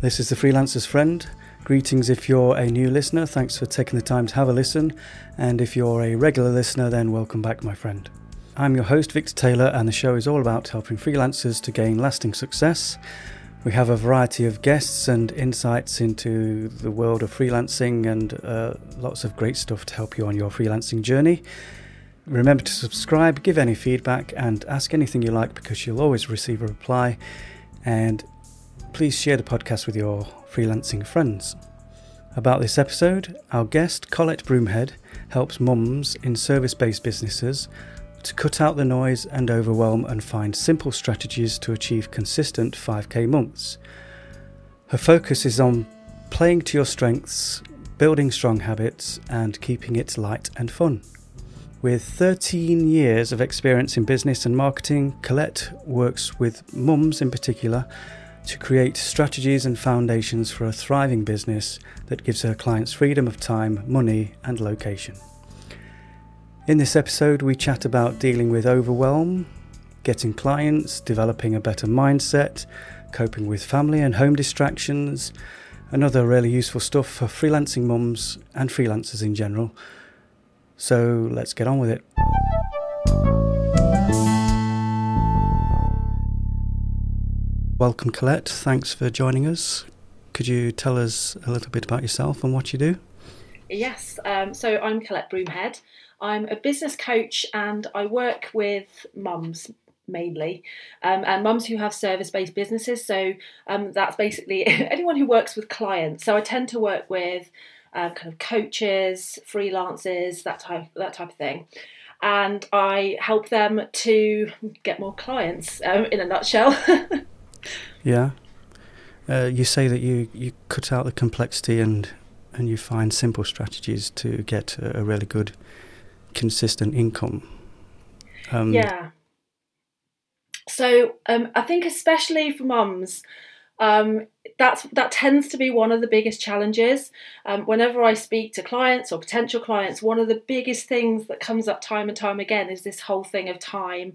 This is the Freelancer's Friend. Greetings if you're a new listener, thanks for taking the time to have a listen. And if you're a regular listener, then welcome back, my friend. I'm your host, Victor Taylor, and the show is all about helping freelancers to gain lasting success. We have a variety of guests and insights into the world of freelancing and uh, lots of great stuff to help you on your freelancing journey. Remember to subscribe, give any feedback, and ask anything you like because you'll always receive a reply. And please share the podcast with your freelancing friends. About this episode, our guest, Colette Broomhead, helps mums in service based businesses to cut out the noise and overwhelm and find simple strategies to achieve consistent 5k months. Her focus is on playing to your strengths, building strong habits, and keeping it light and fun. With 13 years of experience in business and marketing, Colette works with mums in particular to create strategies and foundations for a thriving business that gives her clients freedom of time, money, and location. In this episode, we chat about dealing with overwhelm, getting clients, developing a better mindset, coping with family and home distractions, and other really useful stuff for freelancing mums and freelancers in general. So let's get on with it. Welcome, Colette. Thanks for joining us. Could you tell us a little bit about yourself and what you do? Yes, um, so I'm Colette Broomhead. I'm a business coach and I work with mums mainly, um, and mums who have service based businesses. So um, that's basically anyone who works with clients. So I tend to work with uh, kind of coaches, freelancers, that type that type of thing. And I help them to get more clients. Um, in a nutshell. Yeah. Uh, you say that you, you cut out the complexity and and you find simple strategies to get a, a really good, consistent income. Um, yeah. So um, I think especially for mums, um, that's that tends to be one of the biggest challenges. Um, whenever I speak to clients or potential clients, one of the biggest things that comes up time and time again is this whole thing of time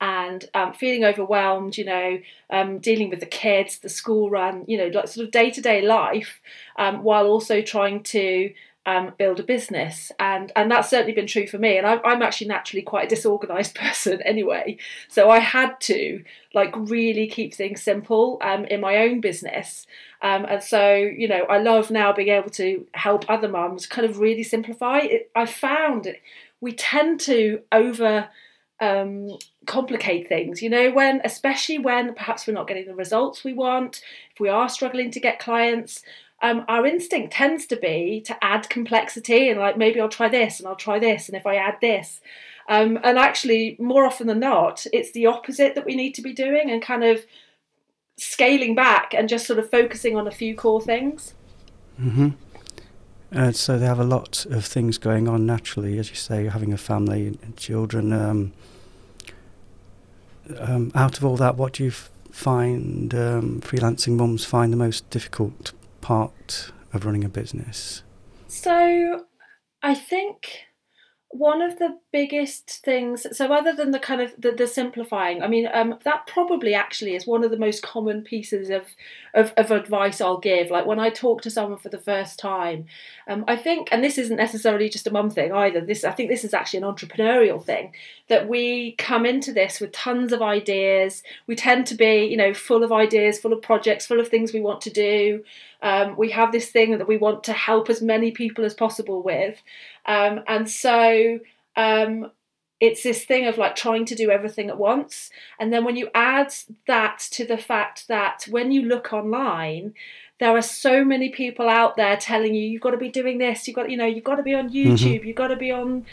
and um, feeling overwhelmed. You know, um, dealing with the kids, the school run, you know, like sort of day to day life, um, while also trying to um, build a business, and and that's certainly been true for me. And I'm, I'm actually naturally quite a disorganized person anyway, so I had to like really keep things simple um, in my own business. Um, and so you know, I love now being able to help other mums kind of really simplify. It, I found it, we tend to over um, complicate things, you know, when especially when perhaps we're not getting the results we want, if we are struggling to get clients, um, our instinct tends to be to add complexity and like maybe I'll try this and I'll try this and if I add this. Um, and actually, more often than not, it's the opposite that we need to be doing and kind of scaling back and just sort of focusing on a few core things. Mm-hmm. Uh, so they have a lot of things going on naturally, as you say, having a family and children. Um, um, out of all that, what do you f- find um, freelancing mums find the most difficult part of running a business? So, I think one of the biggest things so other than the kind of the, the simplifying i mean um, that probably actually is one of the most common pieces of, of, of advice i'll give like when i talk to someone for the first time um, i think and this isn't necessarily just a mum thing either this i think this is actually an entrepreneurial thing that we come into this with tons of ideas we tend to be you know full of ideas full of projects full of things we want to do um, we have this thing that we want to help as many people as possible with. Um, and so um, it's this thing of like trying to do everything at once. And then when you add that to the fact that when you look online, there are so many people out there telling you you've got to be doing this you've got you know you've got to be on mm-hmm. youtube mm-hmm. you've got to be on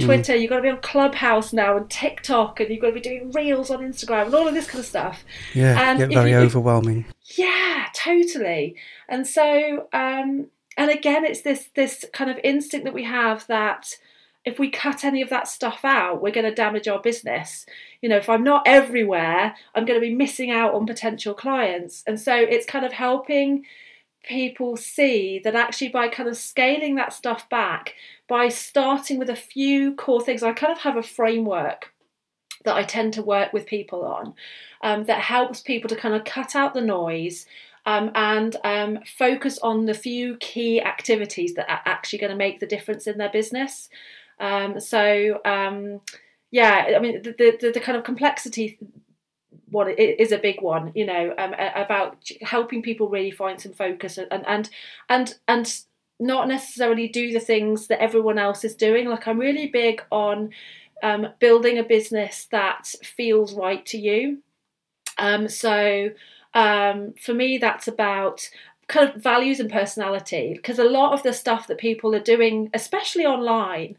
Twitter, mm. you've got to be on Clubhouse now and TikTok, and you've got to be doing reels on Instagram and all of this kind of stuff. Yeah, and get very you, overwhelming. Yeah, totally. And so, um, and again, it's this this kind of instinct that we have that if we cut any of that stuff out, we're going to damage our business. You know, if I'm not everywhere, I'm going to be missing out on potential clients. And so, it's kind of helping people see that actually by kind of scaling that stuff back, by starting with a few core things, I kind of have a framework that I tend to work with people on um, that helps people to kind of cut out the noise um, and um, focus on the few key activities that are actually going to make the difference in their business. Um, so, um, yeah, I mean, the, the, the kind of complexity it is a big one, you know, um, about helping people really find some focus and and and and not necessarily do the things that everyone else is doing. Like I'm really big on um, building a business that feels right to you. Um, so um, for me, that's about kind of values and personality because a lot of the stuff that people are doing, especially online,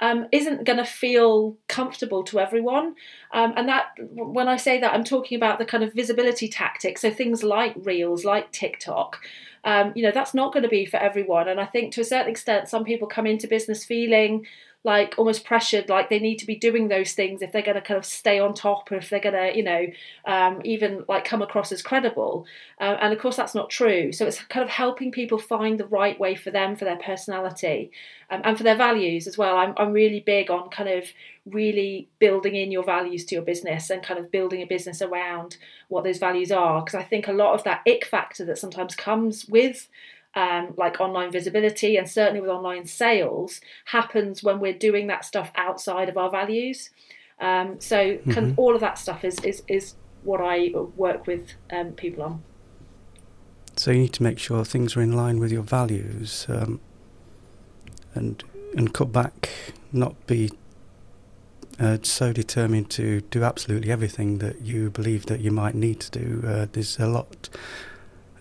um, isn't going to feel comfortable to everyone. Um, and that, when I say that, I'm talking about the kind of visibility tactics. So things like Reels, like TikTok. Um, you know, that's not going to be for everyone. And I think to a certain extent, some people come into business feeling like almost pressured, like they need to be doing those things if they're going to kind of stay on top, or if they're going to, you know, um, even like come across as credible. Uh, and of course, that's not true. So it's kind of helping people find the right way for them, for their personality, um, and for their values as well. I'm, I'm really big on kind of really building in your values to your business and kind of building a business around what those values are. Because I think a lot of that ick factor that sometimes comes with um, like online visibility and certainly with online sales happens when we're doing that stuff outside of our values. Um, so mm-hmm. kind of all of that stuff is is, is what I work with um, people on. So you need to make sure things are in line with your values, um, and and cut back, not be uh, so determined to do absolutely everything that you believe that you might need to do. Uh, there's a lot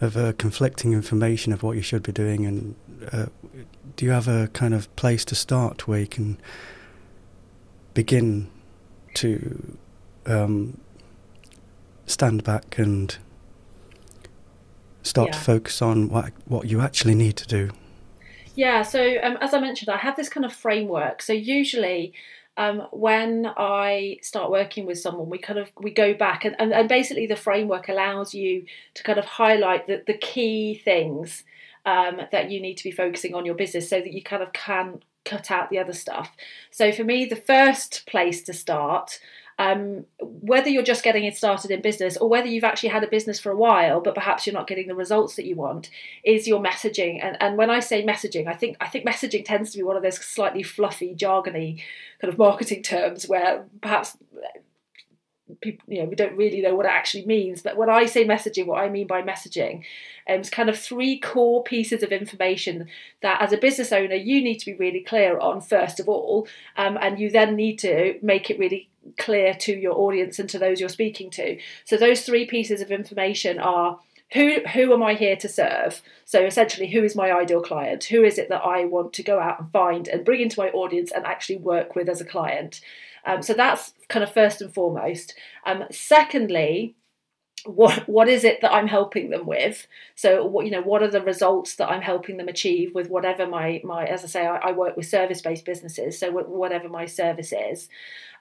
of uh, conflicting information of what you should be doing, and uh, do you have a kind of place to start where you can begin to um, stand back and start yeah. to focus on what what you actually need to do? Yeah, so um, as I mentioned, I have this kind of framework. So usually um, when I start working with someone, we kind of we go back and, and, and basically the framework allows you to kind of highlight the, the key things um, that you need to be focusing on your business so that you kind of can cut out the other stuff. So for me, the first place to start um, whether you're just getting it started in business or whether you've actually had a business for a while but perhaps you're not getting the results that you want is your messaging and, and when i say messaging i think i think messaging tends to be one of those slightly fluffy jargony kind of marketing terms where perhaps people, you know, we don't really know what it actually means. But when I say messaging, what I mean by messaging um, is kind of three core pieces of information that, as a business owner, you need to be really clear on first of all, um, and you then need to make it really clear to your audience and to those you're speaking to. So those three pieces of information are who who am I here to serve? So essentially, who is my ideal client? Who is it that I want to go out and find and bring into my audience and actually work with as a client? Um, so that's kind of first and foremost. Um, secondly, what what is it that I'm helping them with? So what you know, what are the results that I'm helping them achieve with whatever my my as I say, I, I work with service based businesses, so whatever my service is.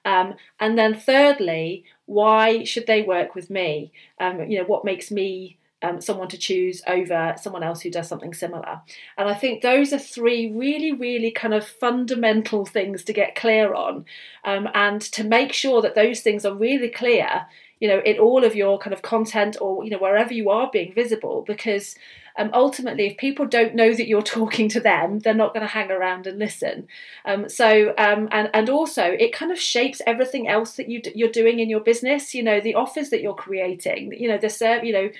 Um, and then thirdly, why should they work with me? Um, you know, what makes me um, someone to choose over someone else who does something similar. And I think those are three really, really kind of fundamental things to get clear on um, and to make sure that those things are really clear, you know, in all of your kind of content or, you know, wherever you are being visible because um, ultimately, if people don't know that you're talking to them, they're not going to hang around and listen. Um, so, um, and and also, it kind of shapes everything else that you you're doing in your business. You know, the offers that you're creating. You know, the serve. You know,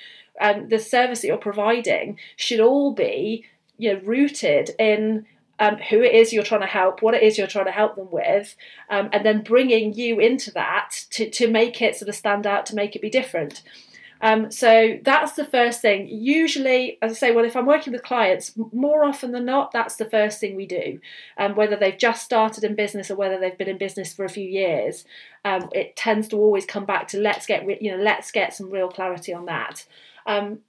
um, the service that you're providing should all be you know rooted in um, who it is you're trying to help, what it is you're trying to help them with, um, and then bringing you into that to, to make it sort of stand out, to make it be different. Um, so that's the first thing. Usually, as I say, well, if I'm working with clients, more often than not, that's the first thing we do. Um, whether they've just started in business or whether they've been in business for a few years, um, it tends to always come back to let's get you know let's get some real clarity on that. Um,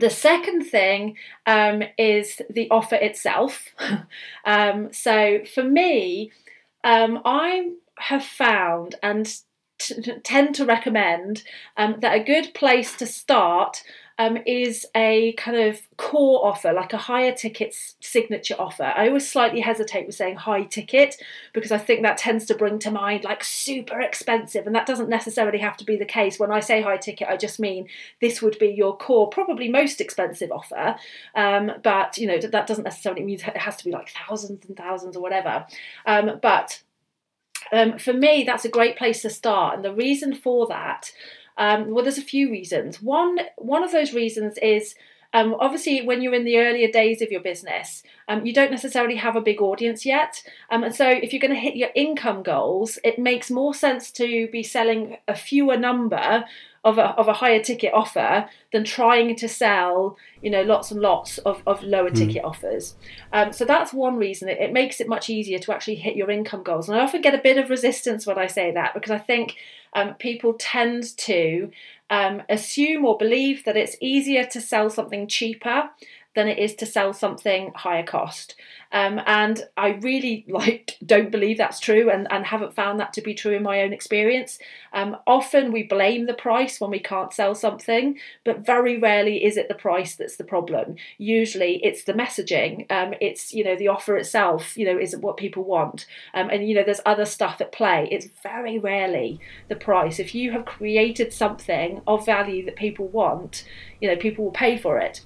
the second thing um, is the offer itself. um, so for me, um, I have found and t- tend to recommend um, that a good place to start um, is a kind of core offer, like a higher ticket signature offer. I always slightly hesitate with saying high ticket because I think that tends to bring to mind like super expensive, and that doesn't necessarily have to be the case. When I say high ticket, I just mean this would be your core, probably most expensive offer, um, but you know that doesn't necessarily mean it has to be like thousands and thousands or whatever. Um, but um, for me, that's a great place to start, and the reason for that um, well, there's a few reasons. One one of those reasons is um, obviously when you're in the earlier days of your business, um, you don't necessarily have a big audience yet, um, and so if you're going to hit your income goals, it makes more sense to be selling a fewer number of a, of a higher ticket offer than trying to sell you know lots and lots of, of lower mm. ticket offers. Um, so that's one reason. It, it, makes it much easier to actually hit your income goals. And i often get a bit of resistance when i say that because i think um, people tend to um, assume or believe that it's easier to sell something cheaper than it is to sell something higher cost. Um, and I really like don't believe that's true and, and haven't found that to be true in my own experience. Um, often we blame the price when we can't sell something, but very rarely is it the price that's the problem. Usually it's the messaging. Um, it's you know the offer itself. You know isn't what people want. Um, and you know there's other stuff at play. It's very rarely the price. If you have created something of value that people want, you know people will pay for it.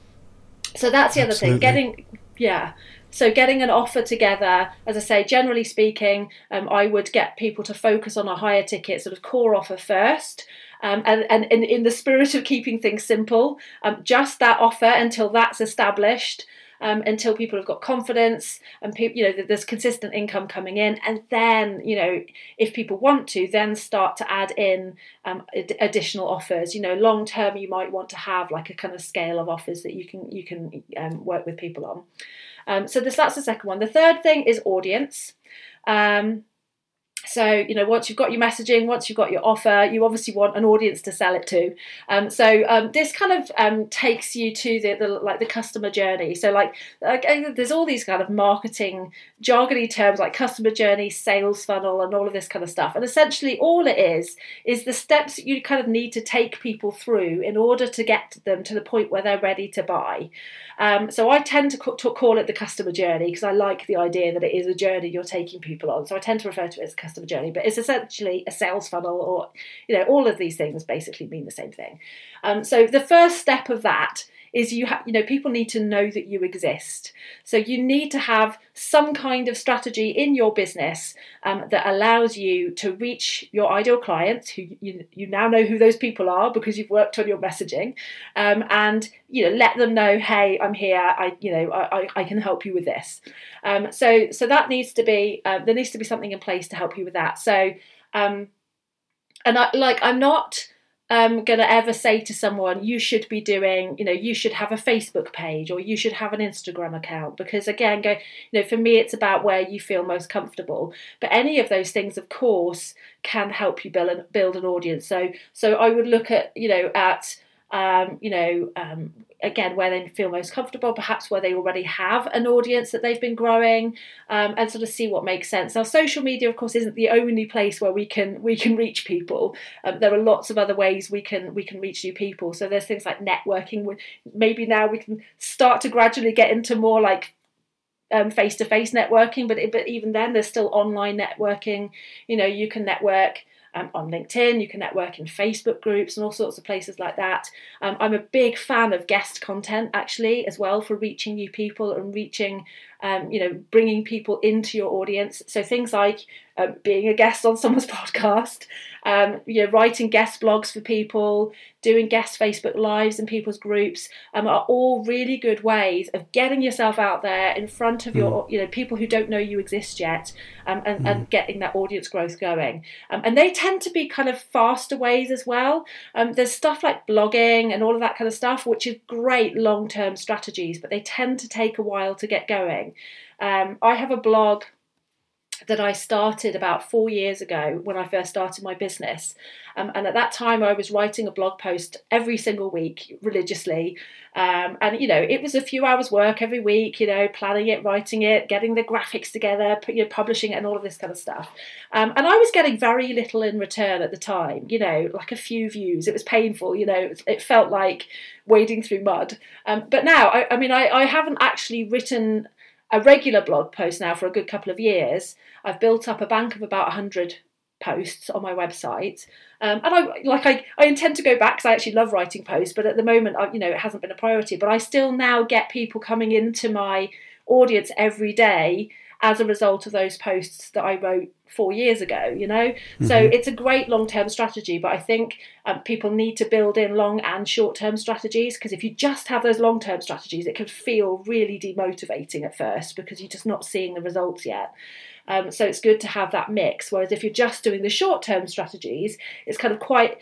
So that's the Absolutely. other thing. Getting yeah. So getting an offer together, as I say, generally speaking, um, I would get people to focus on a higher ticket sort of core offer first. Um, and, and, and in the spirit of keeping things simple, um, just that offer until that's established um, until people have got confidence and people, you know, there's consistent income coming in, and then you know, if people want to, then start to add in um, ad- additional offers. You know, long term, you might want to have like a kind of scale of offers that you can you can um, work with people on. Um, so this that's the second one. The third thing is audience. Um, so you know once you've got your messaging once you've got your offer you obviously want an audience to sell it to. Um, so um, this kind of um, takes you to the, the, like the customer journey. So like, like there's all these kind of marketing jargony terms like customer journey sales funnel and all of this kind of stuff. And essentially all it is is the steps that you kind of need to take people through in order to get them to the point where they're ready to buy. Um, so I tend to, call it the customer journey because I like the idea that it is a journey you're taking people on. So I tend to refer to it as a customer journey, but it's essentially a sales funnel, or you know, all of these things basically mean the same thing. Um, so the first step of that is you have you know people need to know that you exist. So you need to have some kind of strategy in your business um, that allows you to reach your ideal clients who you, you now know who those people are because you've worked on your messaging um, and you know let them know hey i'm here. I you know i, I can help you with this. Um, so so that needs to be uh, there needs to be something in place to help you with that. So um, and I, like i'm not um, going to ever say to someone, you should be doing, you know, you should have a Facebook page or you should have an Instagram account. Because again, go, you know, for me, it's about where you feel most comfortable. But any of those things, of course, can help you build an, build an audience. So, so I would look at, you know, at, um, you know, um, again where they feel most comfortable, perhaps where they already have an audience that they've been growing, um, and sort of see what makes sense. Now, social media, of course, isn't the only place where we can we can reach people. Um, there are lots of other ways we can we can reach new people. So there's things like networking. Maybe now we can start to gradually get into more like face to face networking, but but even then, there's still online networking. You know, you can network um, on LinkedIn. You can network in Facebook groups and all sorts of places like that. Um, I'm a big fan of guest content actually as well for reaching new people and reaching, um, you know, bringing people into your audience. So things like um, being a guest on someone's podcast, um, you know, writing guest blogs for people, doing guest Facebook lives in people's groups um, are all really good ways of getting yourself out there in front of your, mm. you know, people who don't know you exist yet, um, and, mm. and, getting that audience growth going. Um, and they tend to be kind of faster ways as well. Um, there's stuff like blogging and all of that kind of stuff, which is great long-term strategies, but they tend to take a while to get going. I have a blog that I started about four years ago when I first started my business. Um, and at that time, I was writing a blog post every single week religiously. Um, and, you know, it was a few hours' work every week, you know, planning it, writing it, getting the graphics together, you know, publishing it, and all of this kind of stuff. Um, and I was getting very little in return at the time, you know, like a few views. It was painful, you know, it felt like wading through mud. Um, but now, I, I mean, I, I haven't actually written a regular blog post now for a good couple of years. I've built up a bank of about 100 posts on my website. Um, and I like I, I intend to go back because I actually love writing posts, but at the moment, I, you know, it hasn't been a priority. But I still now get people coming into my audience every day as a result of those posts that I wrote four years ago, you know? Mm-hmm. So it's a great long term strategy, but I think um, people need to build in long and short term strategies because if you just have those long term strategies, it can feel really demotivating at first because you're just not seeing the results yet. Um, so it's good to have that mix. Whereas if you're just doing the short term strategies, it's kind of quite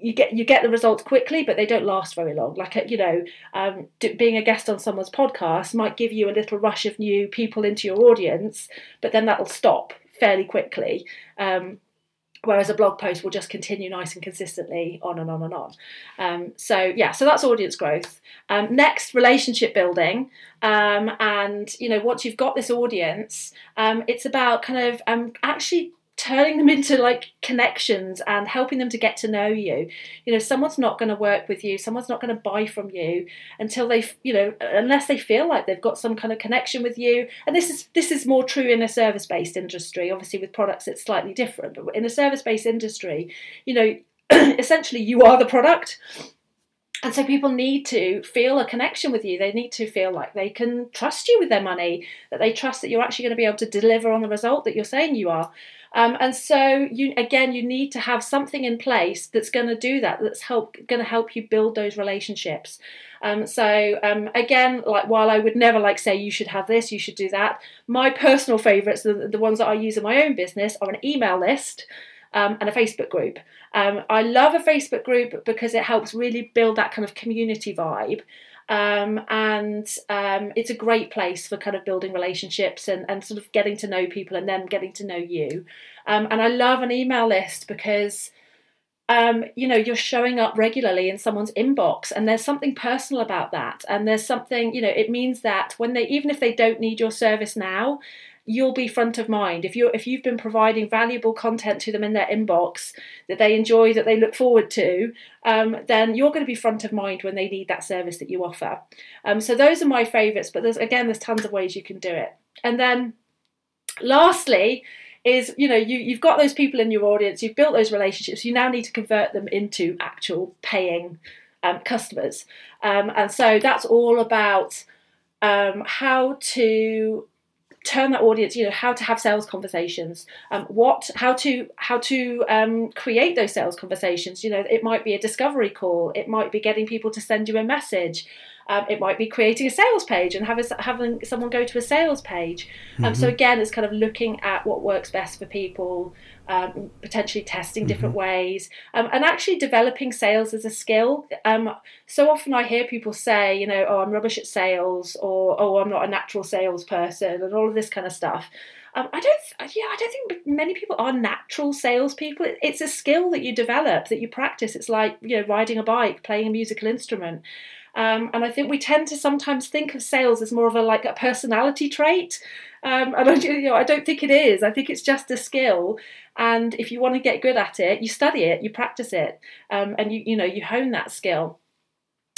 you get you get the results quickly, but they don't last very long. Like you know, um, being a guest on someone's podcast might give you a little rush of new people into your audience, but then that'll stop fairly quickly. Um, whereas a blog post will just continue nice and consistently on and on and on. Um, so yeah, so that's audience growth. Um, next, relationship building, um, and you know once you've got this audience, um, it's about kind of um, actually turning them into like connections and helping them to get to know you you know someone's not going to work with you someone's not going to buy from you until they you know unless they feel like they've got some kind of connection with you and this is this is more true in a service based industry obviously with products it's slightly different but in a service based industry you know essentially you are the product and so people need to feel a connection with you. They need to feel like they can trust you with their money, that they trust that you're actually going to be able to deliver on the result that you're saying you are. Um, and so you again, you need to have something in place that's going to do that. That's help going to help you build those relationships. Um, so um, again, like while I would never like say you should have this, you should do that. My personal favourites, the, the ones that I use in my own business, are an email list. Um, and a Facebook group. Um, I love a Facebook group because it helps really build that kind of community vibe. Um, and um, it's a great place for kind of building relationships and, and sort of getting to know people and then getting to know you. Um, and I love an email list because um, you know you're showing up regularly in someone's inbox and there's something personal about that and there's something you know it means that when they even if they don't need your service now you'll be front of mind. If you if you've been providing valuable content to them in their inbox that they enjoy that they look forward to um, then you're going to be front of mind when they need that service that you offer. Um, so those are my favorites but there's again there's tons of ways you can do it. And then lastly is you know you, you've got those people in your audience you've built those relationships you now need to convert them into actual paying um, customers. Um, and so that's all about um, how to turn that audience you know how to have sales conversations um, what how to how to um, create those sales conversations you know it might be a discovery call it might be getting people to send you a message um, it might be creating a sales page and having having someone go to a sales page. Um, mm-hmm. So again, it's kind of looking at what works best for people, um, potentially testing different mm-hmm. ways, um, and actually developing sales as a skill. Um, so often I hear people say, you know, oh, I'm rubbish at sales, or oh, I'm not a natural salesperson, and all of this kind of stuff. Um, I don't, yeah, I don't think many people are natural salespeople. It's a skill that you develop, that you practice. It's like you know, riding a bike, playing a musical instrument. Um, and I think we tend to sometimes think of sales as more of a like a personality trait. Um, and I, you know, I don't think it is. I think it's just a skill. And if you want to get good at it, you study it, you practice it, um, and you you know you hone that skill.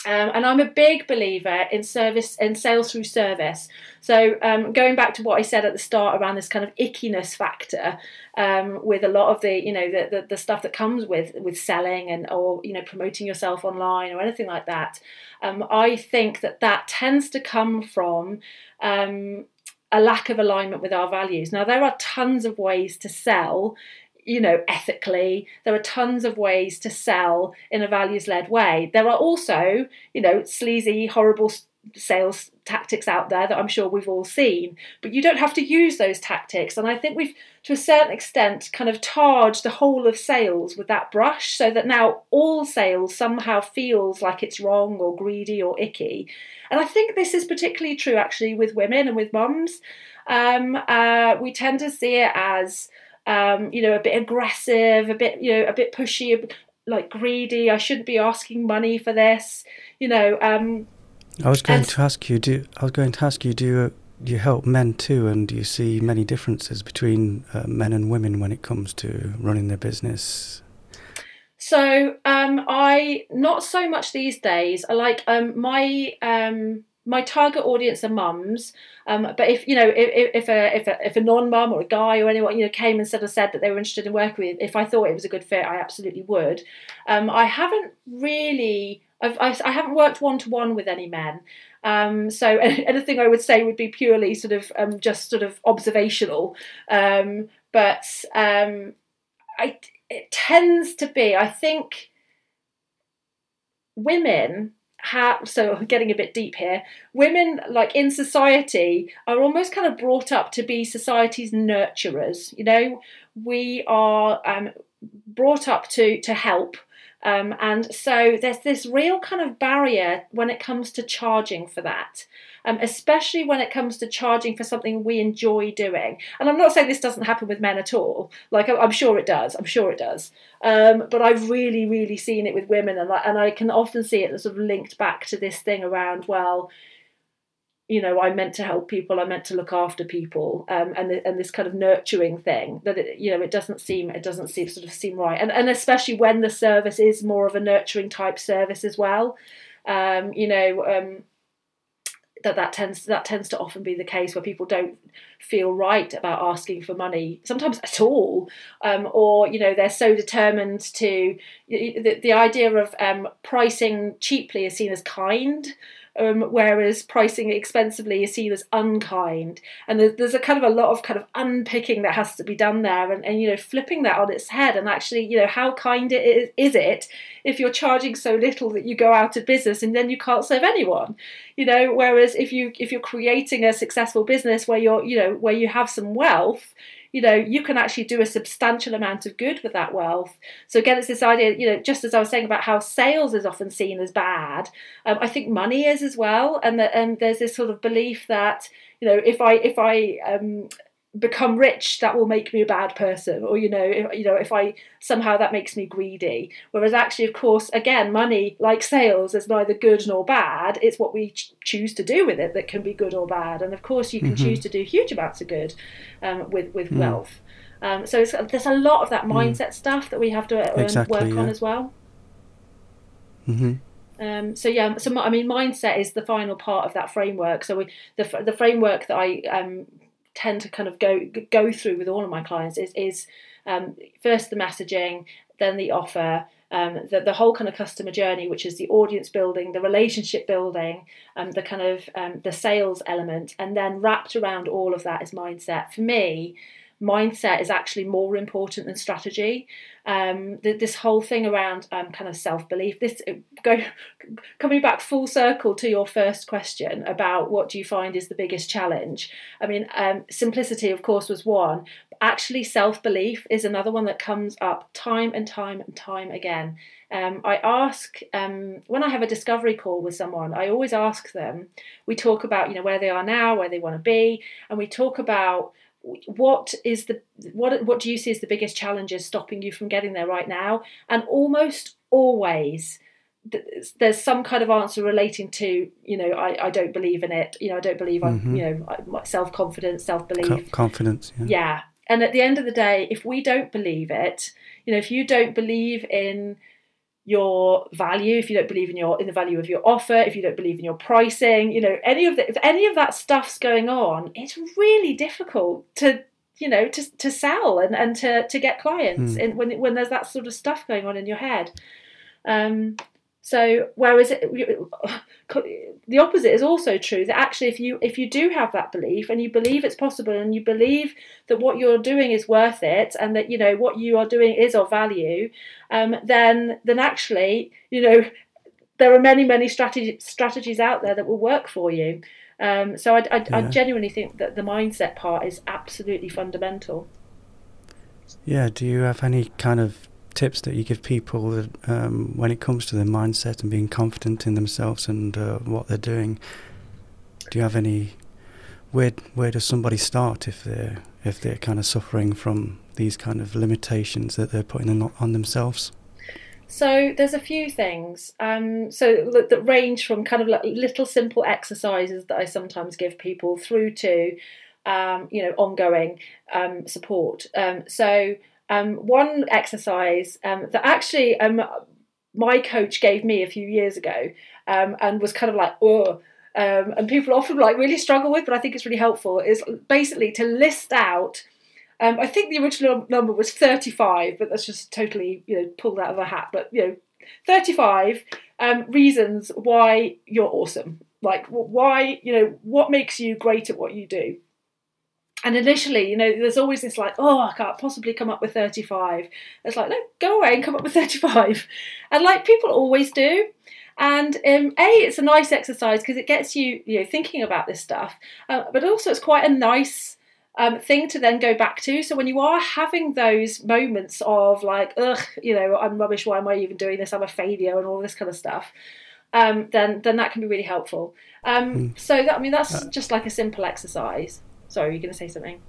Um, and I'm a big believer in service and sales through service. So um, going back to what I said at the start around this kind of ickiness factor, um, with a lot of the you know the, the, the stuff that comes with with selling and or you know promoting yourself online or anything like that, um, I think that that tends to come from um, a lack of alignment with our values. Now there are tons of ways to sell you know, ethically. There are tons of ways to sell in a values led way. There are also, you know, sleazy, horrible sales tactics out there that I'm sure we've all seen, but you don't have to use those tactics. And I think we've, to a certain extent, kind of tarred the whole of sales with that brush so that now all sales somehow feels like it's wrong or greedy or icky. And I think this is particularly true actually with women and with mums. Um, uh, we tend to see it as um, you know a bit aggressive, a bit you know a bit pushy, a bit, like greedy. I shouldn't be asking money for this. You know. Um, I was going to ask you. Do I was going to ask you? Do you, do you help men too? And do you see many differences between uh, men and women when it comes to running their business? So um, I not so much these days. I like um, my um, my target audience are mums. Um, but if you know if, if a if a, if a non mum or a guy or anyone you know came and said or said that they were interested in working with, if I thought it was a good fit, I absolutely would. Um, I haven't really. I've, I haven't worked one to one with any men. Um, so anything I would say would be purely sort of um, just sort of observational. Um, but um, I, it tends to be, I think, women have so getting a bit deep here women like in society are almost kind of brought up to be society's nurturers you know? We are um, brought up to to help um, and so there's this real kind of barrier when it comes to charging for that, um, especially when it comes to charging for something we enjoy doing. And I'm not saying this doesn't happen with men at all. Like I'm sure it does. I'm sure it does. Um, but I've really, really seen it with women, and and I can often see it sort of linked back to this thing around well you know, I'm meant to help people, I'm meant to look after people, um, and and this kind of nurturing thing that it, you know it doesn't seem it doesn't seem sort of seem right, and and especially when the service is more of a nurturing type service as well, um, you know. Um, that that tends that tends to often be the case where people don't feel right about asking for money sometimes at all um, or you know they're so determined to the, the idea of um, pricing cheaply is seen as kind um, whereas pricing expensively is seen as unkind. And there's, there's, a kind of a lot of kind of unpicking that has to be done there, and, and you know flipping that on its head, and actually you know how kind it is, is it if you're charging so little that you go out of business and then you can't serve anyone, you know. Whereas if you if you're creating a successful business where you're you know where you have some wealth you know, you can actually do a substantial amount of good with that wealth. So again, it's this idea, you know, just as I was saying about how sales is often seen as bad, um, I think money is as well, and that and there's this sort of belief that you know, if I if I um, become rich that will make me a bad person or you know if, you know if i somehow that makes me greedy whereas actually of course again money like sales is neither good nor bad it's what we ch- choose to do with it that can be good or bad and of course you can mm-hmm. choose to do huge amounts of good um, with with mm. wealth um, so there's a lot of that mm. mindset mm. stuff that we have to uh, exactly, work yeah. on as well mm-hmm. Um, so yeah, so I mean, mindset is the final part of that framework. So we, the the framework that I um, tend to kind of go go through with all of my clients is is um, first the messaging, then the offer, um, the, the whole kind of customer journey, which is the audience building, the relationship building, um, the kind of um, the sales element, and then wrapped around all of that is mindset. For me, mindset is actually more important than strategy. Um, this whole thing around um, kind of self belief. This go coming back full circle to your first question about what do you find is the biggest challenge. I mean, um, simplicity, of course, was one. Actually, self belief is another one that comes up time and time and time again. Um, I ask um, when I have a discovery call with someone, I always ask them. We talk about you know where they are now, where they want to be, and we talk about what is the what what do you see as the biggest challenges stopping you from getting there right now and almost always there's some kind of answer relating to you know I, I don't believe in it you know I don't believe I'm mm-hmm. you know self confidence self belief confidence yeah. yeah and at the end of the day if we don't believe it you know if you don't believe in your value if you don't believe in your in the value of your offer if you don't believe in your pricing you know any of the if any of that stuff's going on it's really difficult to you know to to sell and and to to get clients mm. when when there's that sort of stuff going on in your head um so whereas it, the opposite is also true that actually if you if you do have that belief and you believe it's possible and you believe that what you're doing is worth it and that you know what you are doing is of value, um, then then actually you know there are many many strategy, strategies out there that will work for you. Um, so I, I, yeah. I genuinely think that the mindset part is absolutely fundamental. Yeah. Do you have any kind of tips that you give people um, when it comes to their mindset and being confident in themselves and uh, what they're doing? Do you have any where where does somebody start if they're if they're kind of suffering from these kind of limitations that they're putting on, on themselves? So there's a few things. Um, so that range from kind of like little simple exercises that I sometimes give people through to, um, you know, ongoing um, support. Um, so um, one exercise um, that actually my coach gave me a few years ago and was kind of like, oh, and people often like really struggle with, but I think it's really helpful. Is basically to list out um, I think the original number was 35, but that's just totally, you know, pulled out of a hat. But, you know, 35 um, reasons why you're awesome. Like, why, you know, what makes you great at what you do. And initially, you know, there's always this like, oh, I can't possibly come up with 35. It's like, no, go away and come up with 35. And like people always do. And um, a, it's a nice exercise because it gets you, you know, thinking about this stuff. Uh, but also, it's quite a nice um, thing to then go back to. So when you are having those moments of like, ugh, you know, I'm rubbish. Why am I even doing this? I'm a failure and all this kind of stuff. Um, then then that can be really helpful. Um, mm. So that, I mean, that's uh, just like a simple exercise. Sorry, are you're going to say something.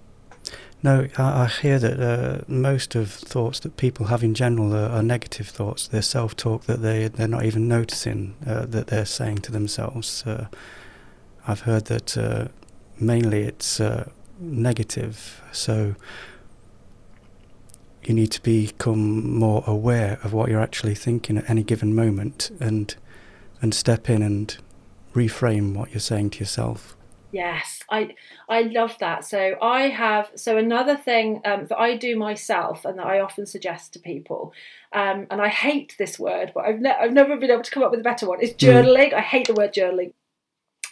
No, I, I hear that uh, most of thoughts that people have in general are, are negative thoughts. They're self-talk that they they're not even noticing uh, that they're saying to themselves. Uh, I've heard that uh, mainly it's uh, negative. So you need to become more aware of what you're actually thinking at any given moment and and step in and reframe what you're saying to yourself. Yes, I I love that. So I have so another thing um, that I do myself and that I often suggest to people, um, and I hate this word, but I've ne- I've never been able to come up with a better one. Is mm. journaling. Mm. I hate the word journaling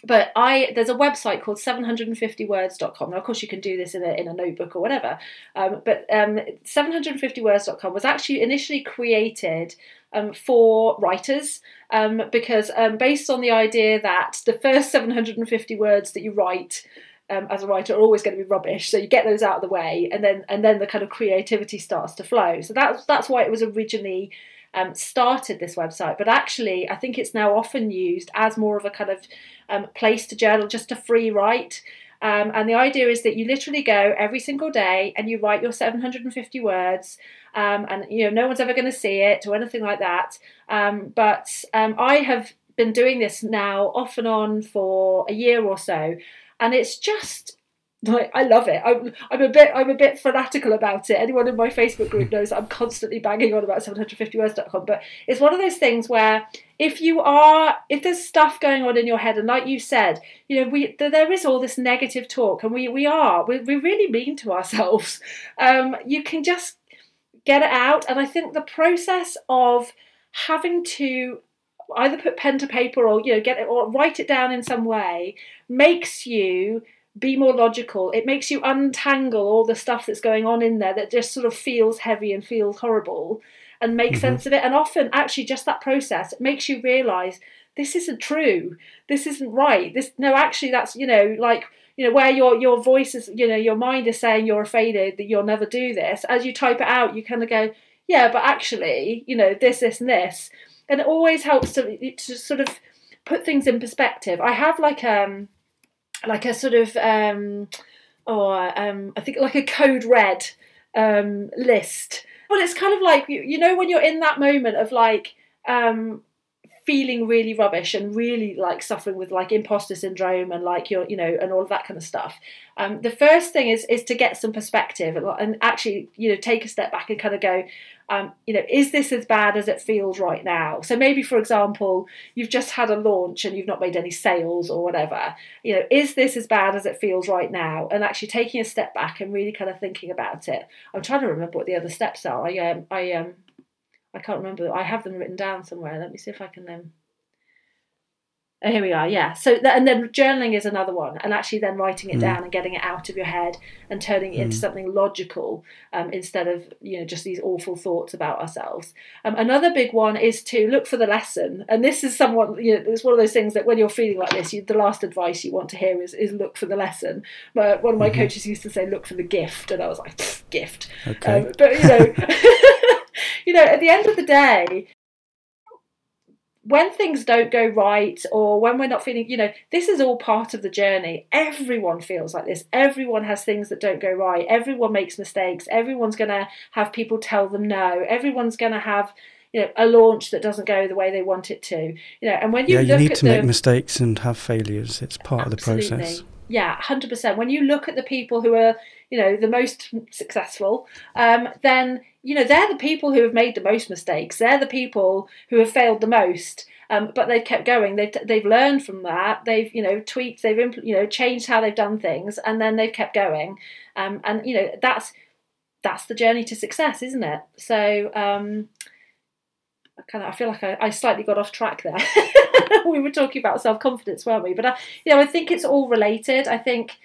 but I there's a website called 750words.com. Now, of course, you can do this in a, in a notebook or whatever. Um, but um, 750words.com was actually initially created um, for writers um, because um, based on the idea that the first 750 words that you write um, as a writer are always going to be rubbish. So you get those out of the way, and then and then the kind of creativity starts to flow. So that's that's why it was originally um, started this website, but actually, I think it's now often used as more of a kind of um, place to journal, just to free write. Um, and the idea is that you literally go every single day and you write your 750 words, um, and you know no one's ever going to see it or anything like that. Um, but um, I have been doing this now off and on for a year or so, and it's just like I love it. I'm I'm a bit I'm a bit fanatical about it. Anyone in my Facebook group knows I'm constantly banging on about 750words.com. But it's one of those things where if you are if there's stuff going on in your head, and like you said, you know, we there is all this negative talk, and we we are we we're really mean to ourselves. Um, you can just get it out, and I think the process of having to either put pen to paper or you know get it or write it down in some way makes you be more logical. It makes you untangle all the stuff that's going on in there that just sort of feels heavy and feels horrible and make mm-hmm. sense of it. And often, actually, just that process it makes you realize this isn't true. This isn't right. This no, actually, that's you know like you know where your your voice is you know your mind is saying you're afraid that you'll never do this. As you type it out, you kind of go yeah, but actually you know this this and this, and it always helps to to sort of put things in perspective. I have like um like a sort of um, or um, I think like a code red um, list. Well, it's kind of like you, you know when you're in that moment of like um, feeling really rubbish and really like suffering with like imposter syndrome and like you're you know and all of that kind of stuff. Um, the first thing is is to get some perspective and, and, actually you know take a step back and kind of go um, you know is this as bad as it feels right now? So maybe for example you've just had a launch and you've not made any sales or whatever. You know is this as bad as it feels right now? And actually taking a step back and really kind of thinking about it. I'm trying to remember what the other steps are. I um i um I can't remember. I have them written down somewhere. Let me see if I can then. Oh, here we are. Yeah. So th- and then journaling is another one, and actually then writing it mm. down and getting it out of your head and turning it mm. into something logical um, instead of you know just these awful thoughts about ourselves. Um, another big one is to look for the lesson, and this is someone you know it's one of those things that when you're feeling like this, you, the last advice you want to hear is is look for the lesson. But one of my mm-hmm. coaches used to say look for the gift, and I was like gift. Okay. Um, but you know. you know, at the end of the day, when things don't go right or when we're not feeling, you know, this is all part of the journey. Everyone feels like this. Everyone has things that don't go right. Everyone makes mistakes. Everyone's going to have people tell them no. Everyone's going to have you know a launch that doesn't go the way they want it to you know and when you yeah you need to the, make mistakes and have failures it's part absolutely. of the process yeah 100% when you look at the people who are you know the most successful um, then you know they're the people who have made the most mistakes they're the people who have failed the most um, but they've kept going they've they've learned from that they've you know tweaked they've impl- you know changed how they've done things and then they've kept going um, and you know that's that's the journey to success isn't it so um, I kind of I feel like I, I slightly got off track there. we were talking about self confidence, weren't we? But I, you know, I think it's all related. I think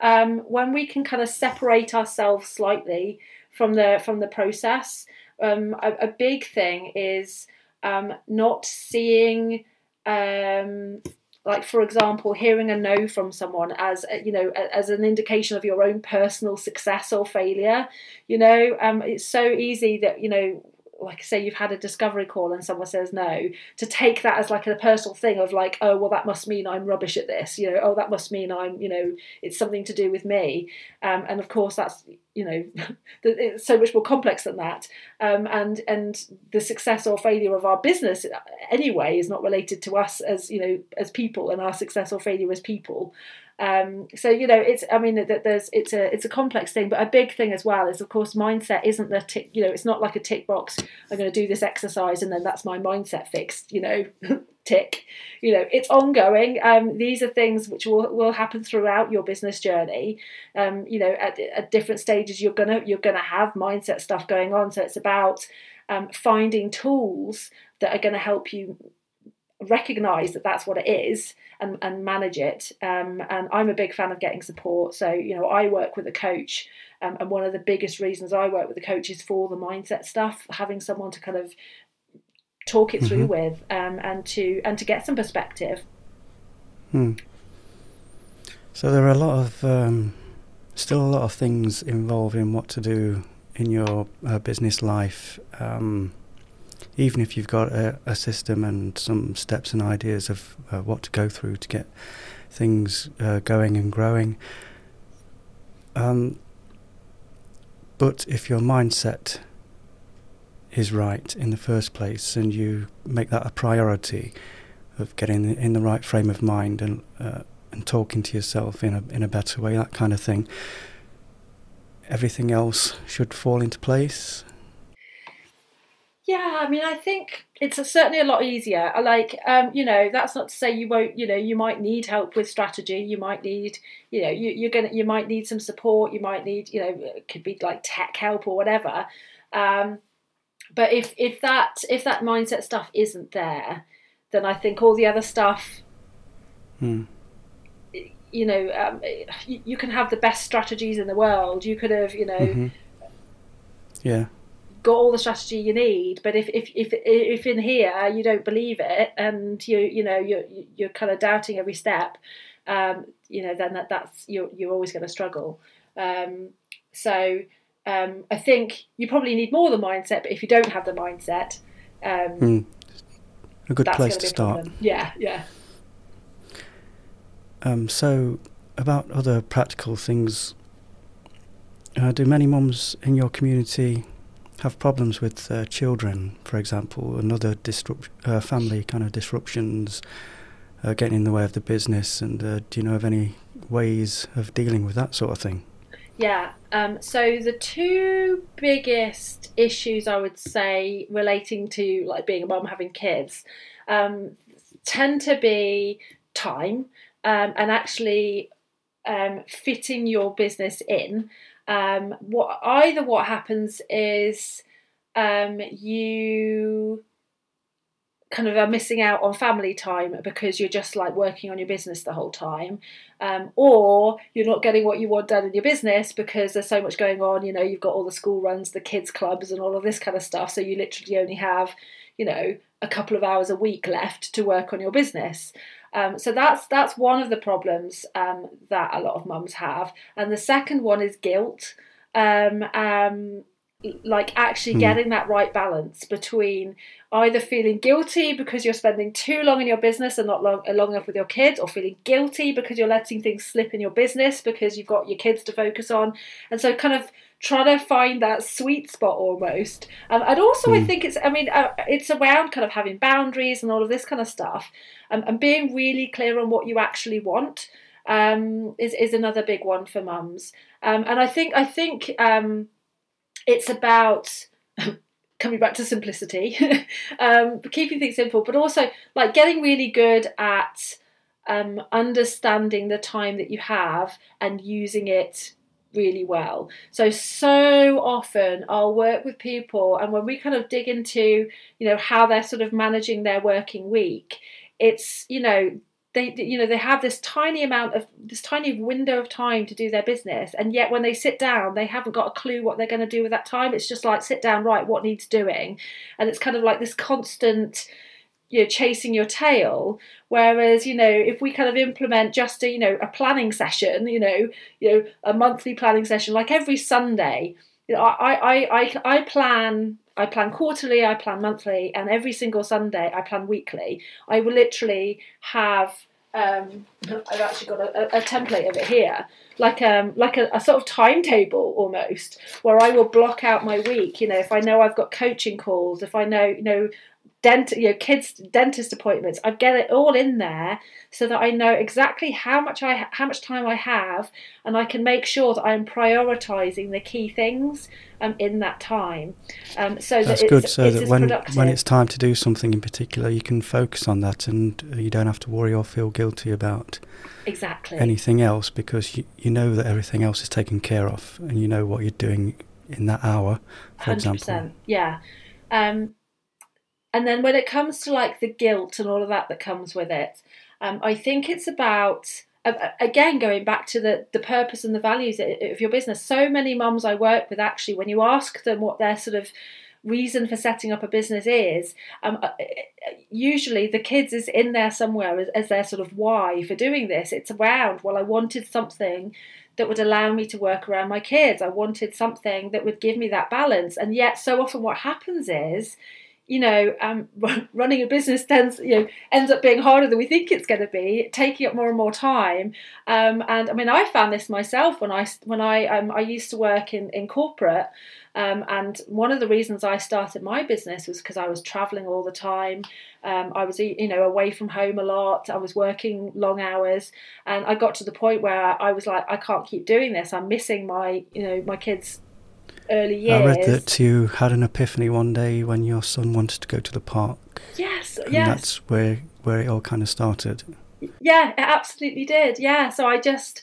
um, when we can kind of separate ourselves slightly from the from the process, um, a, a, big thing is um, not seeing. Um, like for example hearing a no from someone as you know as an indication of your own personal success or failure you know um, it's so easy that you know like say you've had a discovery call and someone says no to take that as like a personal thing of like oh well that must mean i'm rubbish at this you know oh that must mean i'm you know it's something to do with me. Um, and of course that's you know it's so much more complex than that. Um, and and the success or failure of our business anyway is not related to us as you know as people and our success or failure as people um, so you know, it's I mean there's it's a it's a complex thing, but a big thing as well is of course mindset isn't the tick. You know, it's not like a tick box. I'm going to do this exercise and then that's my mindset fixed. You know, tick. You know, it's ongoing. Um, these are things which will will happen throughout your business journey. Um, you know, at, at different stages, you're gonna you're gonna have mindset stuff going on. So it's about um, finding tools that are going to help you recognize that that's what it is and, and manage it. Um, and I'm a big fan of getting support. So, you know, I work with a coach. Um, and one of the biggest reasons I work with a coach is for the mindset stuff, having someone to kind of talk it mm-hmm. through with um, and to and to get some perspective. Hmm. So there are a lot of um, still a lot of things involved in what to do in your uh, business life. Um, even if you've got a, a system and some steps and ideas of uh, what to go through to get things uh, going and growing. Um, but if your mindset is right in the first place and you make that a priority of getting in the right frame of mind and uh, and talking to yourself in a in a better way, that kind of thing, everything else should fall into place. Yeah, I mean, I think it's a, certainly a lot easier. Like, um, you know, that's not to say you won't. You know, you might need help with strategy. You might need, you know, you, you're gonna, you might need some support. You might need, you know, it could be like tech help or whatever. Um, but if if that if that mindset stuff isn't there, then I think all the other stuff. Hmm. You know, um, you, you, can have the best strategies in the world. You could have, you know. Mm-hmm. Yeah got all the strategy you need but if if if if in here you don't believe it and you you know you're you're kind of doubting every step um, you know then that that's you're you're always going to struggle. Um, so um, I think you probably need more than mindset but if you don't have the mindset mm. a good place to start. Yeah yeah. Um, so about other practical things uh, do many mums in your community have problems with uh, children, for example, and other disrupt- uh, family kind of disruptions uh, getting in the way of the business? And uh, do you know of any ways of dealing with that sort of thing? Yeah. Um, so the two biggest issues I would say relating to like being a mum having kids um, tend to be time um, and actually um, fitting your business in um, what either what happens is um, you kind of are missing out on family time because you're just like working on your business the whole time. Um, or you're not getting what you want done in your business because there's so much going on you know you've got all the school runs the kids clubs and all of this kind of stuff. So you literally only have you know a couple of hours a week left to work on your business um, so that's that's one of the problems um, that a lot of mums have, and the second one is guilt. Um, um, like actually mm. getting that right balance between either feeling guilty because you're spending too long in your business and not long, long enough with your kids, or feeling guilty because you're letting things slip in your business because you've got your kids to focus on. And so, kind of trying to find that sweet spot almost. Um, and also, mm. I hmm. think it's, I mean, uh, it's around kind of having boundaries and all of this kind of stuff um, and being really clear on what you actually want. Um, is is another big one for mums, um, and I think I think um, it's about coming back to simplicity, um, keeping things simple, but also like getting really good at um, understanding the time that you have and using it really well. So so often I'll work with people and when we kind of dig into, you know, how they're sort of managing their working week, it's, you know, they you know they have this tiny amount of this tiny window of time to do their business and yet when they sit down they haven't got a clue what they're going to do with that time it's just like sit down right what needs doing and it's kind of like this constant you know chasing your tail whereas you know if we kind of implement just a you know a planning session you know you know a monthly planning session like every sunday you know i i i, I plan I plan quarterly, I plan monthly, and every single Sunday I plan weekly. I will literally have. Um, I've actually got a, a, template of it here, like um like a, a, sort of timetable almost, where I will block out my week. You know, if I know I've got coaching calls, if I know you know dent you know kids dentist appointments. I get it all in there so that i know exactly how much i how much time i have and i can make sure that i'm prioritizing the key things um, in that time. Um, so that's that good so that when when it's time to do something in particular you can focus on that and you don't have to worry or feel guilty about exactly. anything else because you, you know that everything else is taken care of and you know what you're doing in that hour for 100%, example. yeah. Um, and then when it comes to like the guilt and all of that that comes with it, um, I think it's about again going back to the the purpose and the values of your business. So many mums I work with actually, when you ask them what their sort of reason for setting up a business is, um, uh, usually the kids is in there somewhere as, as their sort of why for doing this. It's around well, I wanted something that would allow me to work around my kids. I wanted something that would give me that balance. And yet, so often what happens is you know, um, running a business tends, you know, ends up being harder than we think it's going to be, taking up more and more time. Um, and I mean, I found this myself when I when I um, I used to work in in corporate. Um, and one of the reasons I started my business was because I was traveling all the time. Um, I was, you know, away from home a lot. I was working long hours, and I got to the point where I was like, I can't keep doing this. I'm missing my, you know, my kids' early years. I read that you had an epiphany one day when your son wanted to go to the park. Yes, and yes. That's where where it all kind of started. Yeah, it absolutely did. Yeah, so I just.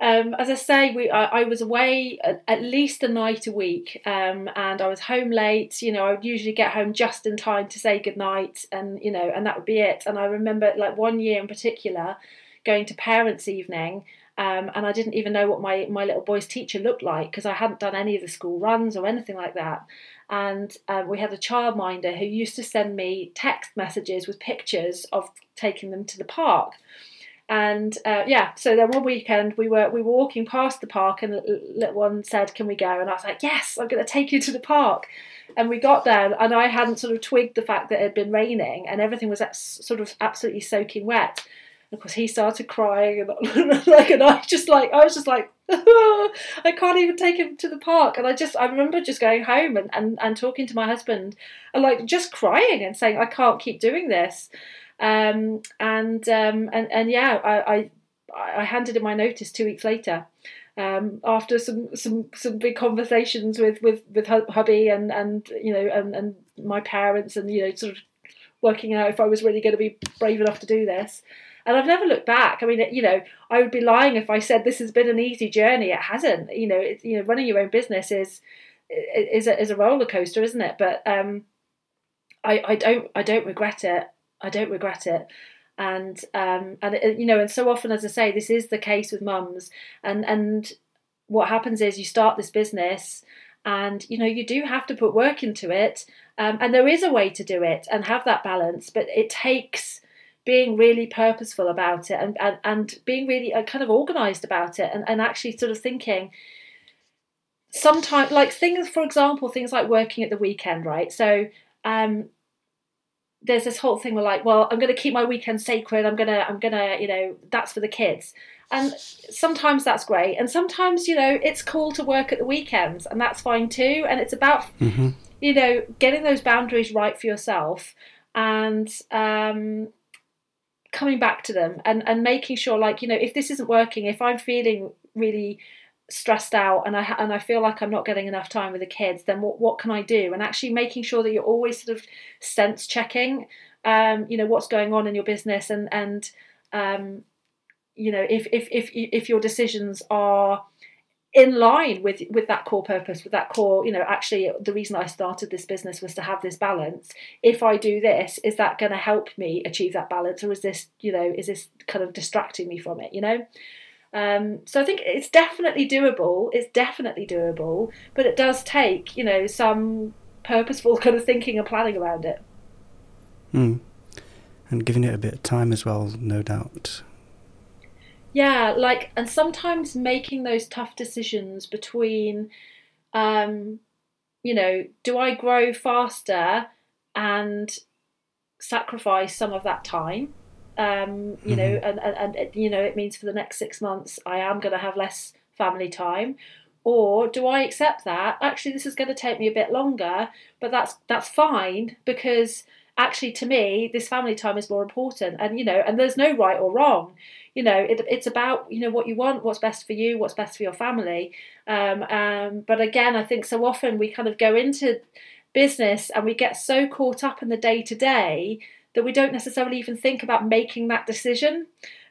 Um, as I say, we I, I was away at, at, least a night a week, um, and I was home late. You know, I would usually get home just in time to say goodnight, and you know, and that would be it. And I remember, like one year in particular, going to parents' evening, um, and I didn't even know what my, my little boy's teacher looked like because I hadn't done any of the school runs or anything like that. And um, we had a childminder who used to send me text messages with pictures of taking them to the park. And uh, yeah, so then one weekend we were we were walking past the park, and the little one said, "Can we go?" And I was like, "Yes, I'm going to take you to the park." And we got there, and I hadn't sort of twigged the fact that it had been raining, and everything was sort of absolutely soaking wet of course he started crying and like and I just like I was just like I can't even take him to the park. And I just I remember just going home and, and, and talking to my husband and like just crying and saying I can't keep doing this. Um, and um, and and yeah I, I I handed in my notice two weeks later um, after some, some some big conversations with with with hubby and and you know and, and my parents and you know sort of working out if I was really going to be brave enough to do this and I've never looked back. I mean, you know, I would be lying if I said this has been an easy journey. It hasn't. You know, it's, you know, running your own business is is a, is a roller coaster, isn't it? But um, I I don't I don't regret it. I don't regret it. And um, and you know, and so often, as I say, this is the case with mums. And and what happens is you start this business and you know you do have to put work into it um, and there is a way to do it and have that balance but it takes being really purposeful about it and, and, and being really uh, kind of organized about it and, and actually sort of thinking sometimes like things for example things like working at the weekend right? So um there's this whole thing where like well i'm going to keep my weekend sacred i'm going to i'm going to you know that's for the kids. And sometimes that's great and sometimes you know it's cool to work at the weekends and that's fine too and it's about mm-hmm. you know getting those boundaries right for yourself. And um coming back to them and and making sure like you know if this isn't working if i'm feeling really stressed out and I and I feel like I'm not getting enough time with the kids, then what what can I do? And actually making sure that you're always sort of sense checking, um, you know, what's going on in your business and and um, you know, if if if if your decisions are in line with with that core purpose with that core you know actually the reason i started this business was to have this balance if i do this is that going to help me achieve that balance or is this you know is this kind of distracting me from it you know um, so I think it's definitely doable. It's definitely doable, but it does take you know some purposeful kind of thinking and planning around it. Hmm. And giving it a bit of time as well, no doubt. Yeah, like and sometimes making those tough decisions between, um, you know, do I grow faster and sacrifice some of that time? um, you mm-hmm. know, and, and, and, you know, it means for the next six months I am going to have less family time, or do I accept that actually this is going to take me a bit longer, but that's that's fine because actually to me this family time is more important, and you know, and there's no right or wrong. You know, it, it's about you know what you want, what's best for you, what's best for your family. Um, um, but again, I think so often we kind of go into business and we get so caught up in the day to day that we don't necessarily even think about making that decision.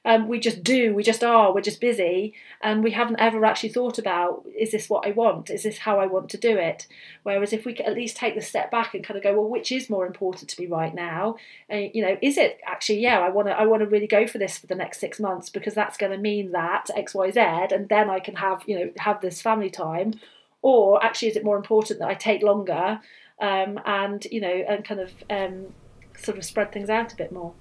Um, we just do, we just are, we're just busy, and we haven't ever actually thought about is this what I want? Is this how I want to do it? Whereas if we at least take the step back and kind of go, well, which is more important to me right now? And you know, is it actually, yeah, I want to, I want to really go for this for the next six months because that's going to mean that X, Y, Z, and then I can have, you know, have this family time, or actually, is it more important that I take longer? Um, and you know, and kind of um, sort of spread things out a bit more.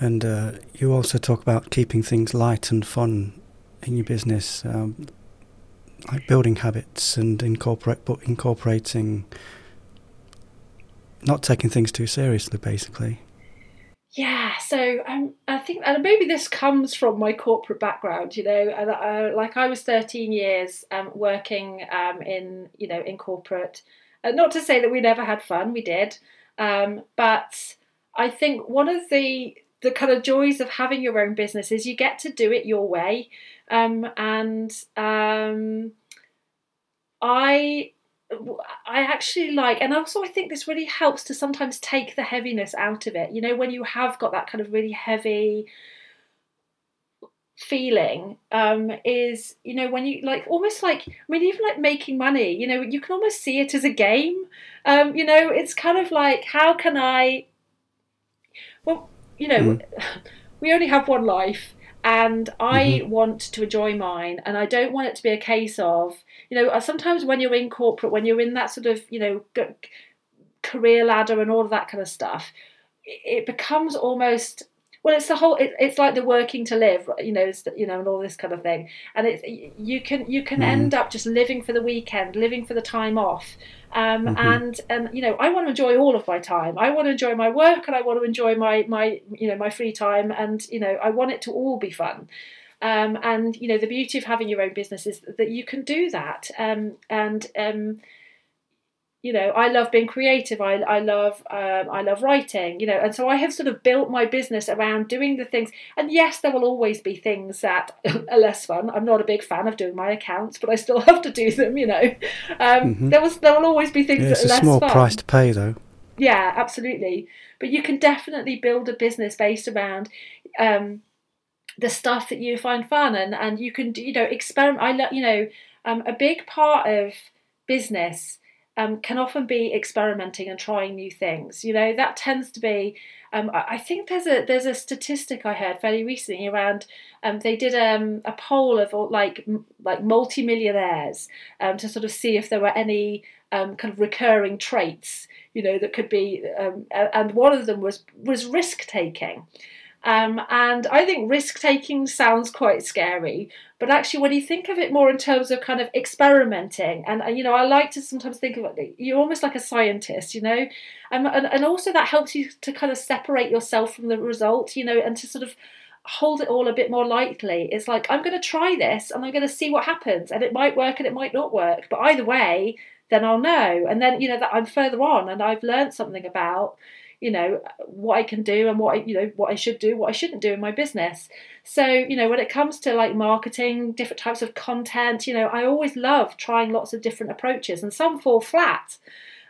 And uh, you also talk about keeping things light and fun in your business, um, like building habits and incorporate, but incorporating, not taking things too seriously, basically. Yeah, so um, I think, and maybe this comes from my corporate background, you know, and uh, like I was 13 years um, working um, in, you know, in corporate. Uh, not to say that we never had fun, we did, um, but I think one of the the kind of joys of having your own business is you get to do it your way. Um, and um, I I actually like, and also I think this really helps to sometimes take the heaviness out of it. You know, when you have got that kind of really heavy feeling um, is you know when you like almost like I mean even like making money you know you can almost see it as a game um, you know it's kind of like how can I well you know mm. we only have one life and I mm-hmm. want to enjoy mine and I don't want it to be a case of you know sometimes when you're in corporate when you're in that sort of you know career ladder and all of that kind of stuff it becomes almost well it's the whole it, it's like the working to live you know you know and all this kind of thing. And it's you can you can mm. end up just living for the weekend living for the time off. Um, mm-hmm. and and you know I want to enjoy all of my time. I want to enjoy my work and I want to enjoy my my you know my free time. And you know I want it to all be fun. Um, and you know the beauty of having your own business is that you can do that. Um, and um, you know i love being creative. I, I love um, i love writing you know and so i have sort of built my business around doing the things. And yes there will always be things that are less fun. I'm not a big fan of doing my accounts but i still have to do them you know. Um, mm-hmm. there was there will always be things yeah, that are less fun. It's a small price to pay though. Yeah absolutely. But you can definitely build a business based around um, the stuff that you find fun and and you can you know experiment. I love you know um, a big part of business um, can often be experimenting and trying new things. You know, that tends to be. Um, I think there's a there's a statistic I heard fairly recently around. Um, they did um, a poll of like like multimillionaires um, to sort of see if there were any um, kind of recurring traits, you know, that could be. Um, and one of them was was risk taking. Um, and I think risk taking sounds quite scary, but actually, when you think of it more in terms of kind of experimenting, and uh, you know, I like to sometimes think of it, you're almost like a scientist, you know, and, and, and also that helps you to kind of separate yourself from the result, you know, and to sort of hold it all a bit more lightly. It's like, I'm going to try this and I'm going to see what happens, and it might work and it might not work, but either way, then I'll know. And then, you know, that I'm further on and I've learned something about you know what I can do and what I, you know what I should do, what I shouldn't do in my business. So you know when it comes to like marketing, different types of content, you know I always love trying lots of different approaches, and some fall flat.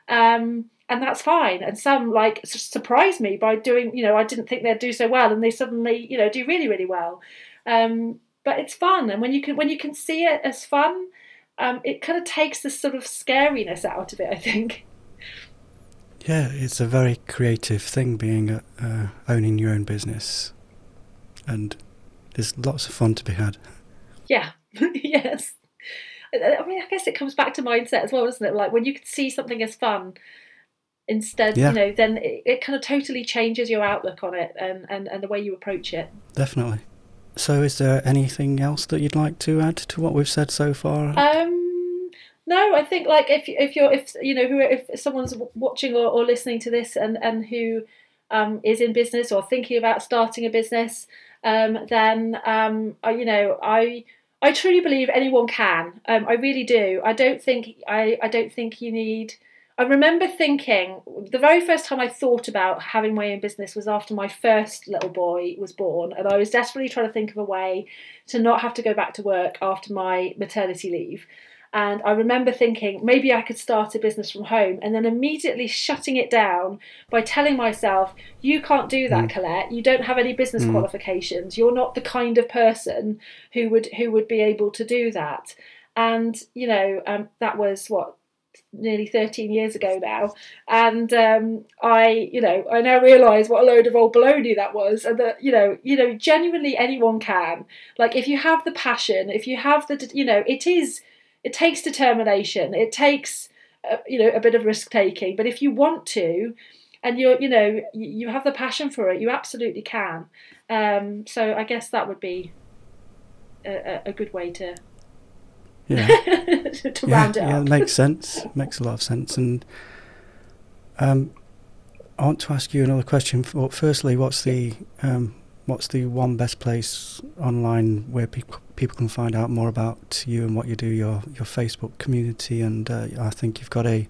Um, and that's fine. And some like surprise me by doing, you know, I didn't think they'd do so well, and they suddenly, you know, do really, really well. Um, but it's fun, and when you can when you can see it as fun, um, it kind of takes the sort of scariness out of it. I think. Yeah, it's a very creative thing being a, uh, owning your own business, and there's lots of fun to be had. Yeah, yes. I mean, I guess it comes back to mindset as well, doesn't it? Like when you can see something as fun, instead, yeah. you know, then it, it, kind of totally changes your outlook on it and, and, and the way you approach it. Definitely. So, is there anything else that you'd like to add to what we've said so far? Um, no, I think like if if you're if you know who if someone's watching or, or listening to this and and who um, is in business or thinking about starting a business, um, then um, I, you know I I truly believe anyone can. Um, I really do. I don't think I I don't think you need. I remember thinking the very first time I thought about having my own business was after my first little boy was born, and I was desperately trying to think of a way to not have to go back to work after my maternity leave. And I remember thinking maybe I could start a business from home and then immediately shutting it down by telling myself, you can't do that, mm. Colette. You don't have any business mm. qualifications. You're not the kind of person who would who would be able to do that. And, you know, um, that was what nearly 13 years ago now and um, i you know i now realize what a load of old baloney that was and that you know you know genuinely anyone can like if you have the passion if you have the you know it is it takes determination. It takes uh, you know a bit of risk taking. But if you want to, and you're you know you have the passion for it, you absolutely can. Um, so I guess that would be a, a good way to yeah to yeah, round it yeah, up. it makes sense. It makes a lot of sense. And um, I want to ask you another question. Firstly, what's the um, what's the one best place online where people people can find out more about you and what you do, your your Facebook community, and uh, I think you've got a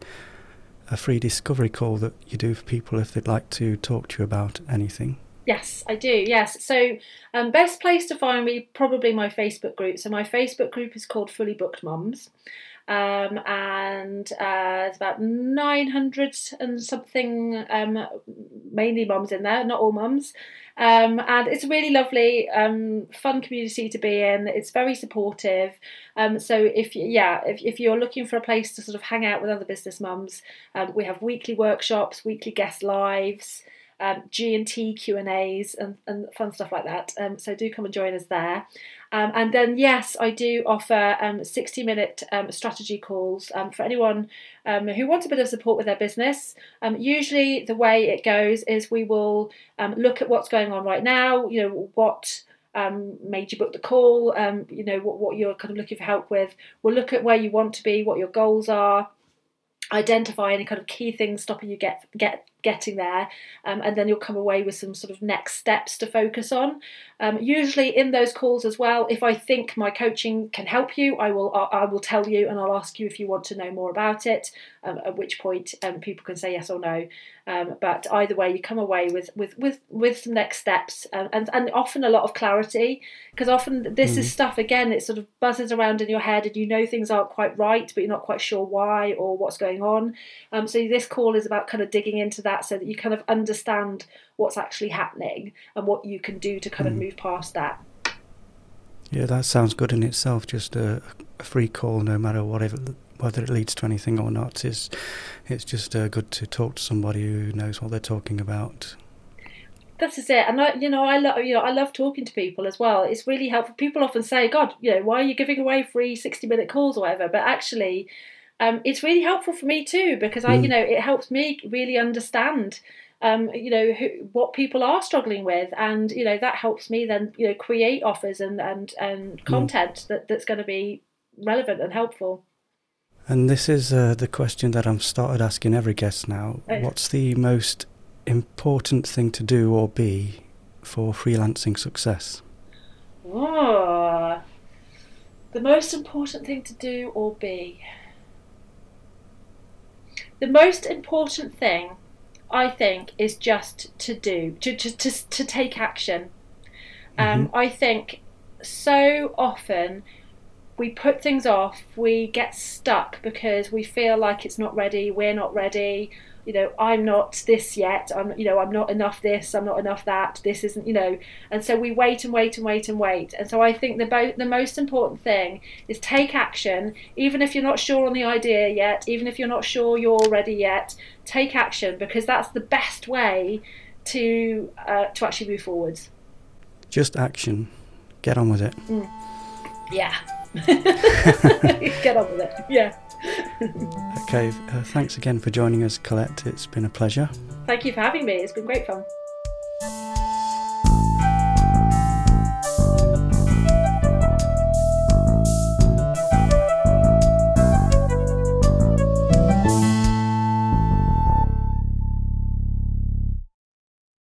a free discovery call that you do for people if they'd like to talk to you about anything. Yes, I do. Yes. So, um, best place to find me probably my Facebook group. So, my Facebook group is called Fully Booked Mums. Um, and uh, it's about 900 and something, um, mainly mums in there, not all mums. Um, and it's a really lovely, um, fun community to be in. It's very supportive. Um, so if yeah, if, if you're looking for a place to sort of hang out with other business mums, um, we have weekly workshops, weekly guest lives um, G and T Q and A's and, and fun stuff like that. Um, so do come and join us there. Um, and then yes, I do offer um, 60 minute um, strategy calls um, for anyone who wants a bit of support with their business. Usually the way it goes is we will look at what's going on right now. You know what. Um, made you book the call, um, you know, what, what you're kind of looking for help with. We'll look at where you want to be, what your goals are, identify any kind of key things stopping you get get getting there um, and then you'll come away with some sort of next steps to focus on. Um, usually in those calls as well if i think my coaching can help you i will i will tell you and i'll ask you if you want to know more about it um, at which point um, people can say yes or no um, but either way you come away with with with, with some next steps um, and and often a lot of clarity because often this mm. is stuff again it sort of buzzes around in your head and you know things aren't quite right but you're not quite sure why or what's going on so this call is about kind of digging into that that so that you kind of understand what's actually happening and what you can do to kind mm. of move past that. Yeah, that sounds good in itself. Just a, a free call, no matter whatever, whether it leads to anything or not, is it's just uh, good to talk to somebody who knows what they're talking about. That is it, and I, you know, I love, you know, I love talking to people as well. It's really helpful. People often say, "God, you know, why are you giving away free sixty-minute calls or whatever?" But actually, um, it's really helpful for me too because I, mm. you know, it helps me really understand um, you know who, what people are struggling with, and you know that helps me then you know create offers and and and mm. content mm. that that's going to be relevant and helpful. And this is uh, the question that I'm started asking every guest now. What's the most important thing to do or be for freelancing success? Oh, the most important thing to do or be. The most important thing I think, is just to do, to, to, to, to take action. Um, mm-hmm. I think so often we put things off, we get stuck because we feel like it's not ready, we're not ready, you know i'm not this yet i'm you know i'm not enough this i'm not enough that this isn't you know. And so we wait and wait and wait and wait. And so i think the bo- the most important thing is take action. Even if you're not sure on the idea yet even if you're not sure you're ready yet take action because that's the best way to uh, to actually move forwards. Just action. Get on with it. Mm. yeah get on with it yeah okay, uh, thanks again for joining us, Colette. It's been a pleasure. Thank you for having me. It's been great fun.